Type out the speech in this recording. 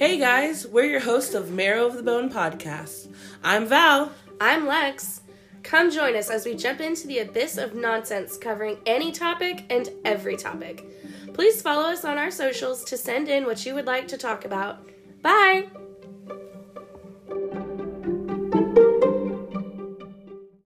Hey guys, we're your host of Marrow of the Bone podcast. I'm Val. I'm Lex. Come join us as we jump into the abyss of nonsense covering any topic and every topic. Please follow us on our socials to send in what you would like to talk about. Bye!